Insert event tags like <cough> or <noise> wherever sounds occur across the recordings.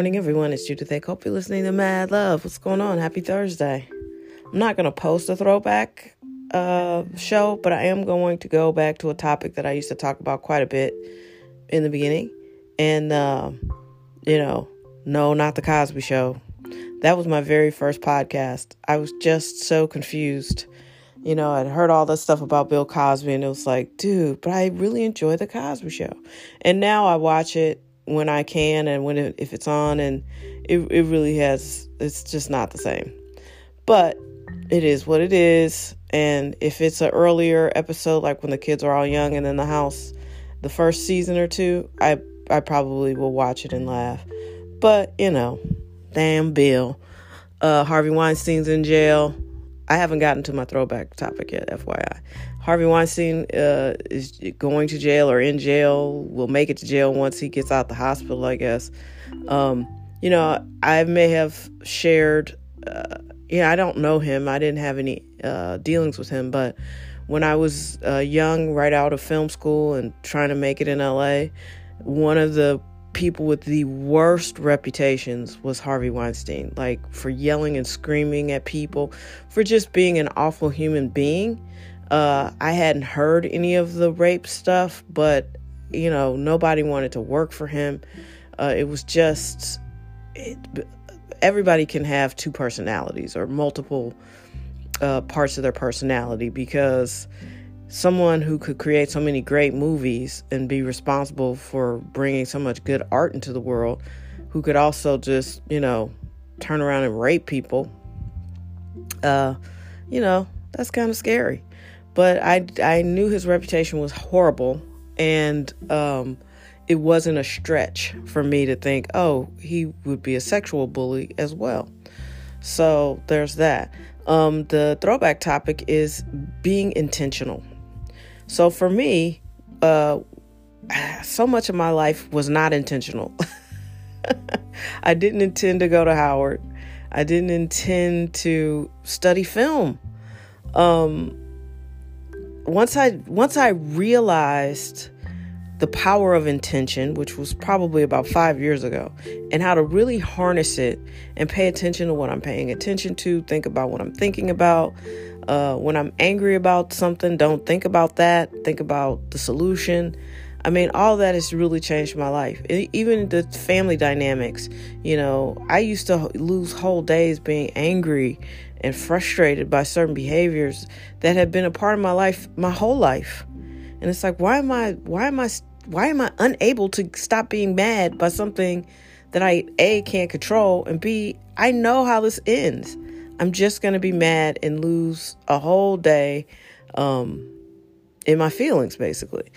morning, everyone. It's Judith A. Hope you're listening to Mad Love. What's going on? Happy Thursday. I'm not going to post a throwback uh, show, but I am going to go back to a topic that I used to talk about quite a bit in the beginning. And, uh, you know, no, not the Cosby Show. That was my very first podcast. I was just so confused. You know, I'd heard all this stuff about Bill Cosby, and it was like, dude, but I really enjoy the Cosby Show. And now I watch it when I can and when it, if it's on, and it it really has. It's just not the same. But it is what it is. And if it's an earlier episode, like when the kids are all young and in the house, the first season or two, I I probably will watch it and laugh. But you know, damn Bill, uh, Harvey Weinstein's in jail. I haven't gotten to my throwback topic yet, FYI. Harvey Weinstein uh, is going to jail or in jail. Will make it to jail once he gets out the hospital, I guess. Um, you know, I may have shared. Uh, yeah, I don't know him. I didn't have any uh, dealings with him, but when I was uh, young, right out of film school and trying to make it in LA, one of the people with the worst reputations was Harvey Weinstein. Like for yelling and screaming at people, for just being an awful human being. Uh, I hadn't heard any of the rape stuff, but you know, nobody wanted to work for him. Uh, it was just it, everybody can have two personalities or multiple uh, parts of their personality because someone who could create so many great movies and be responsible for bringing so much good art into the world, who could also just, you know, turn around and rape people, uh, you know, that's kind of scary. But I, I knew his reputation was horrible, and um, it wasn't a stretch for me to think, oh, he would be a sexual bully as well. So there's that. Um, the throwback topic is being intentional. So for me, uh, so much of my life was not intentional. <laughs> I didn't intend to go to Howard. I didn't intend to study film. Um, once I once I realized the power of intention, which was probably about five years ago, and how to really harness it and pay attention to what I'm paying attention to, think about what I'm thinking about. Uh, when I'm angry about something, don't think about that, think about the solution. I mean, all that has really changed my life. Even the family dynamics, you know, I used to lose whole days being angry and frustrated by certain behaviors that had been a part of my life my whole life. And it's like, why am I, why am I why am I unable to stop being mad by something that I A can't control and B I know how this ends. I'm just going to be mad and lose a whole day um, in my feelings basically.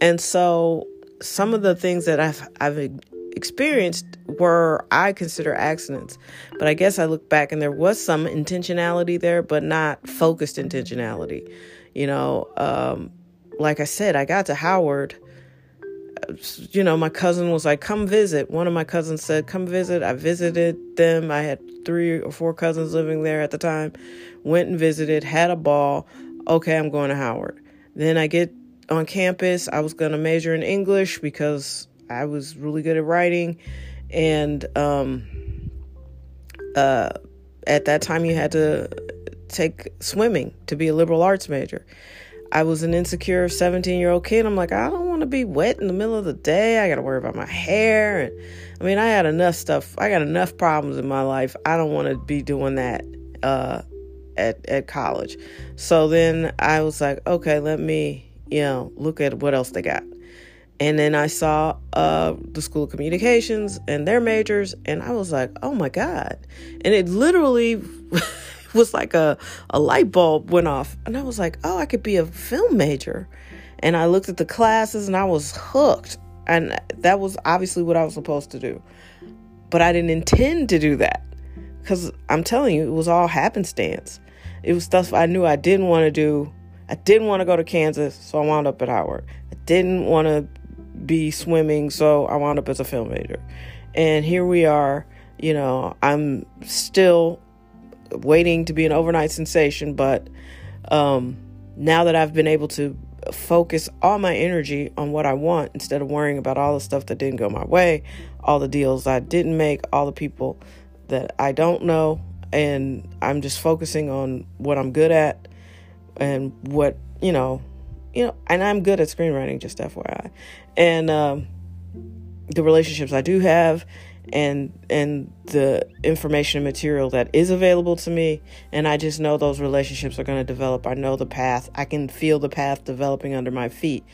And so some of the things that I've I've experienced were I consider accidents. But I guess I look back and there was some intentionality there, but not focused intentionality. You know, um, like I said, I got to Howard you know, my cousin was like, come visit. One of my cousins said, come visit. I visited them. I had three or four cousins living there at the time. Went and visited, had a ball. Okay, I'm going to Howard. Then I get on campus. I was going to major in English because I was really good at writing. And um, uh, at that time, you had to take swimming to be a liberal arts major. I was an insecure 17 year old kid. I'm like, I don't want to be wet in the middle of the day. I got to worry about my hair. And I mean, I had enough stuff. I got enough problems in my life. I don't want to be doing that uh, at, at college. So then I was like, okay, let me, you know, look at what else they got. And then I saw uh, the School of Communications and their majors, and I was like, oh my God. And it literally. <laughs> was like a, a light bulb went off. And I was like, oh, I could be a film major. And I looked at the classes and I was hooked. And that was obviously what I was supposed to do. But I didn't intend to do that. Because I'm telling you, it was all happenstance. It was stuff I knew I didn't want to do. I didn't want to go to Kansas, so I wound up at Howard. I didn't want to be swimming, so I wound up as a film major. And here we are, you know, I'm still waiting to be an overnight sensation, but um, now that I've been able to focus all my energy on what I want instead of worrying about all the stuff that didn't go my way, all the deals I didn't make, all the people that I don't know. And I'm just focusing on what I'm good at and what, you know, you know, and I'm good at screenwriting, just FYI. And um, the relationships I do have and and the information and material that is available to me and I just know those relationships are going to develop. I know the path. I can feel the path developing under my feet.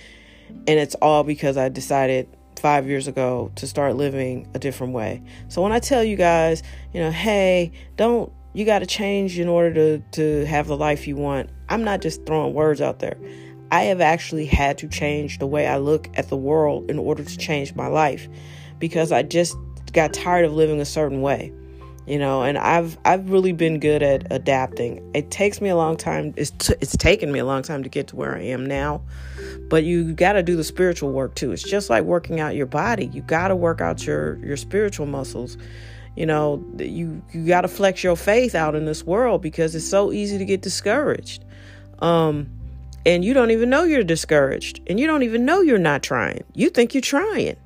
And it's all because I decided 5 years ago to start living a different way. So when I tell you guys, you know, hey, don't you got to change in order to to have the life you want. I'm not just throwing words out there. I have actually had to change the way I look at the world in order to change my life because I just got tired of living a certain way you know and i've i've really been good at adapting. It takes me a long time it's t- it's taken me a long time to get to where i am now but you got to do the spiritual work too. It's just like working out your body. You got to work out your your spiritual muscles. You know you you got to flex your faith out in this world because it's so easy to get discouraged. Um and you don't even know you're discouraged and you don't even know you're not trying. You think you're trying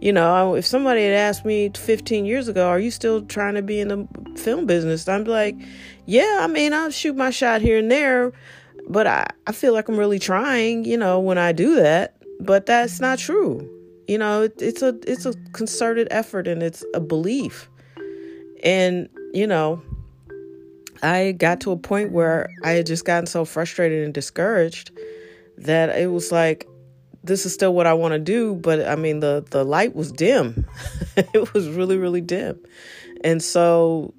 you know, if somebody had asked me 15 years ago, are you still trying to be in the film business? I'm like, yeah, I mean, I'll shoot my shot here and there, but I, I feel like I'm really trying, you know, when I do that. But that's not true. You know, it, it's a it's a concerted effort and it's a belief. And, you know, I got to a point where I had just gotten so frustrated and discouraged that it was like this is still what I want to do, but I mean the the light was dim. <laughs> it was really really dim. And so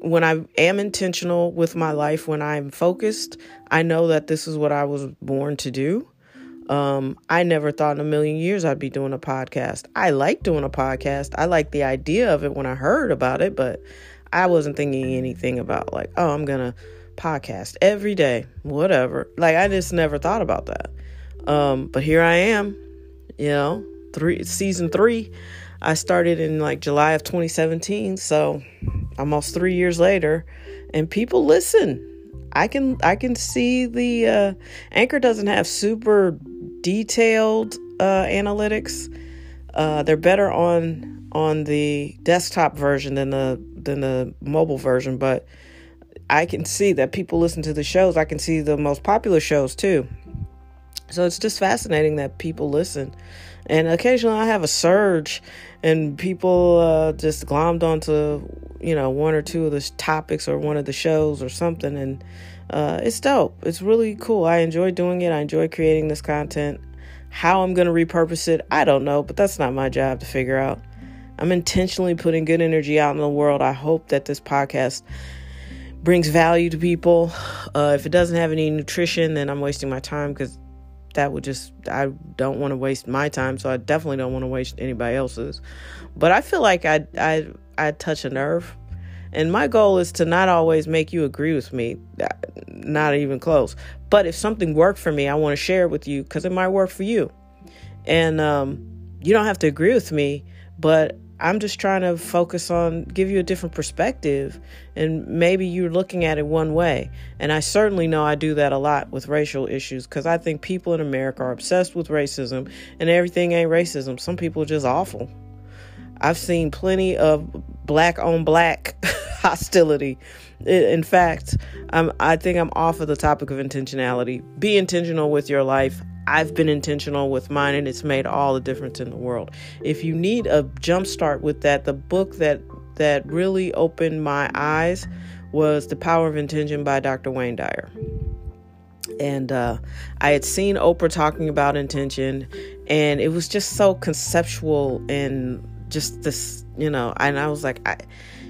when I am intentional with my life, when I'm focused, I know that this is what I was born to do. Um, I never thought in a million years I'd be doing a podcast. I like doing a podcast. I like the idea of it when I heard about it, but I wasn't thinking anything about like, oh, I'm gonna podcast every day, whatever. Like I just never thought about that. Um, but here I am, you know, three season three. I started in like July of 2017, so almost three years later, and people listen. I can I can see the uh, Anchor doesn't have super detailed uh, analytics. Uh, they're better on on the desktop version than the than the mobile version, but I can see that people listen to the shows. I can see the most popular shows too. So it's just fascinating that people listen. And occasionally I have a surge and people uh, just glommed onto, you know, one or two of the topics or one of the shows or something. And uh, it's dope. It's really cool. I enjoy doing it. I enjoy creating this content. How I'm going to repurpose it, I don't know, but that's not my job to figure out. I'm intentionally putting good energy out in the world. I hope that this podcast brings value to people. Uh, if it doesn't have any nutrition, then I'm wasting my time because that would just I don't want to waste my time, so I definitely don't want to waste anybody else's. But I feel like I I I touch a nerve. And my goal is to not always make you agree with me, not even close. But if something worked for me, I want to share it with you because it might work for you. And um, you don't have to agree with me, but I'm just trying to focus on give you a different perspective and maybe you're looking at it one way. And I certainly know I do that a lot with racial issues cuz I think people in America are obsessed with racism and everything ain't racism. Some people are just awful. I've seen plenty of black on black <laughs> hostility. In fact, I'm, I think I'm off of the topic of intentionality. Be intentional with your life. I've been intentional with mine and it's made all the difference in the world. If you need a jump start with that, the book that that really opened my eyes was The Power of Intention by Dr. Wayne Dyer. And uh, I had seen Oprah talking about intention, and it was just so conceptual and just this, you know. And I was like, I,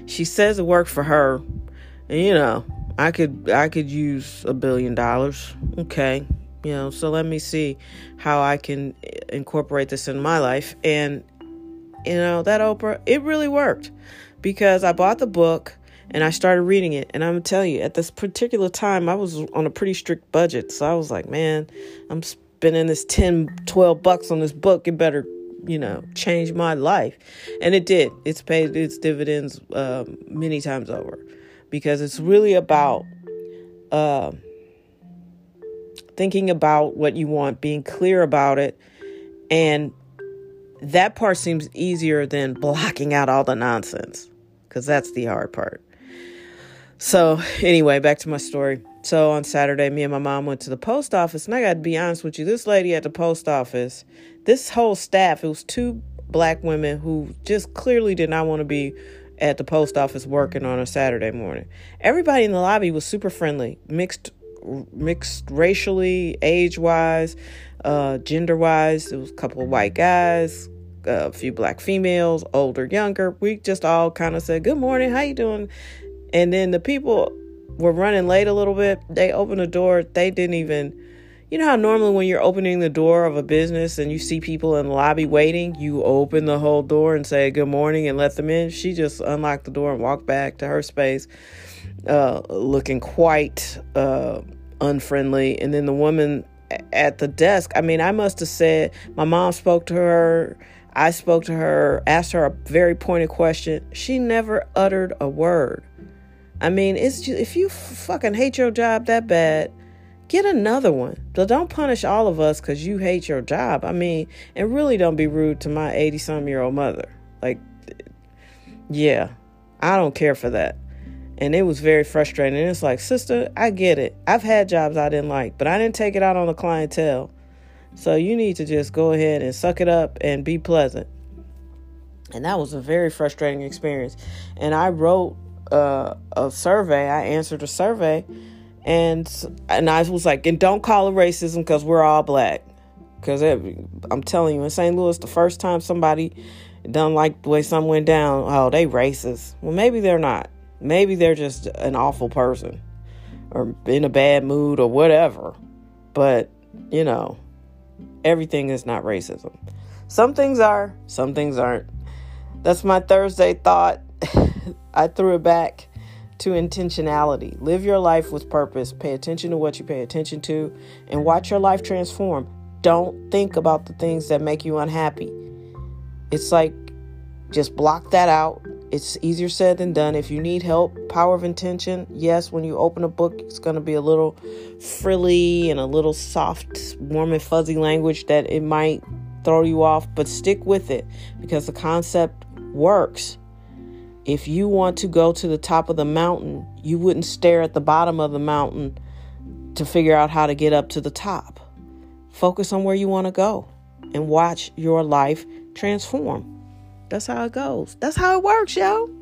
she says it worked for her, and you know, I could I could use a billion dollars. Okay, you know so let me see how i can incorporate this in my life. And you know that oprah it really worked because i bought the book and i started reading it. And i'm gonna tell you at this particular time i was on a pretty strict budget. So i was like man i'm spending this 10 12 bucks on this book. It better you know change my life. And it did. It's paid its dividends uh, many times over because it's really about uh, thinking about what you want, being clear about it, and that part seems easier than blocking out all the nonsense because that's the hard part. So, anyway, back to my story. So, on Saturday, me and my mom went to the post office, and I got to be honest with you, this lady at the post office, this whole staff, it was two black women who just clearly did not want to be at the post office working on a Saturday morning. Everybody in the lobby was super friendly, mixed mixed racially, age wise, uh, gender wise. There was a couple of white guys, a few black females, older, younger. We just all kind of said, "Good morning, how you doing?" And then the people were running late a little bit. They opened the door. They didn't even you know how normally when you're opening the door of a business and you see people in the lobby waiting, you open the whole door and say good morning and let them in? She just unlocked the door and walked back to her space, uh, looking quite uh, unfriendly. And then the woman at the desk, I mean, I must have said, my mom spoke to her. I spoke to her, asked her a very pointed question. She never uttered a word. I mean, it's just, if you fucking hate your job that bad, get another one. But don't punish all of us because you hate your job. I mean, and really don't be rude to my 80 some year old mother. Like, yeah, I don't care for that. And it was very frustrating. And it's like, sister, I get it. I've had jobs I didn't like, but I didn't take it out on the clientele. So you need to just go ahead and suck it up and be pleasant. And that was a very frustrating experience. And I wrote uh, a survey, I answered a survey and and I was like, and don't call it racism because we're all black. Because I'm telling you, in St. Louis, the first time somebody done like the way some went down, oh, they racist. Well, maybe they're not. Maybe they're just an awful person or in a bad mood or whatever. But, you know, everything is not racism. Some things are, some things aren't. That's my Thursday thought. <laughs> I threw it back to intentionality. Live your life with purpose. Pay attention to what you pay attention to and watch your life transform. Don't think about the things that make you unhappy. It's like just block that out. It's easier said than done. If you need help, power of intention. Yes, when you open a book, it's going to be a little frilly and a little soft, warm and fuzzy language that it might throw you off, but stick with it because the concept works. If you want to go to the top of the mountain, you wouldn't stare at the bottom of the mountain to figure out how to get up to the top. Focus on where you want to go and watch your life transform. That's how it goes. That's how it works, yo.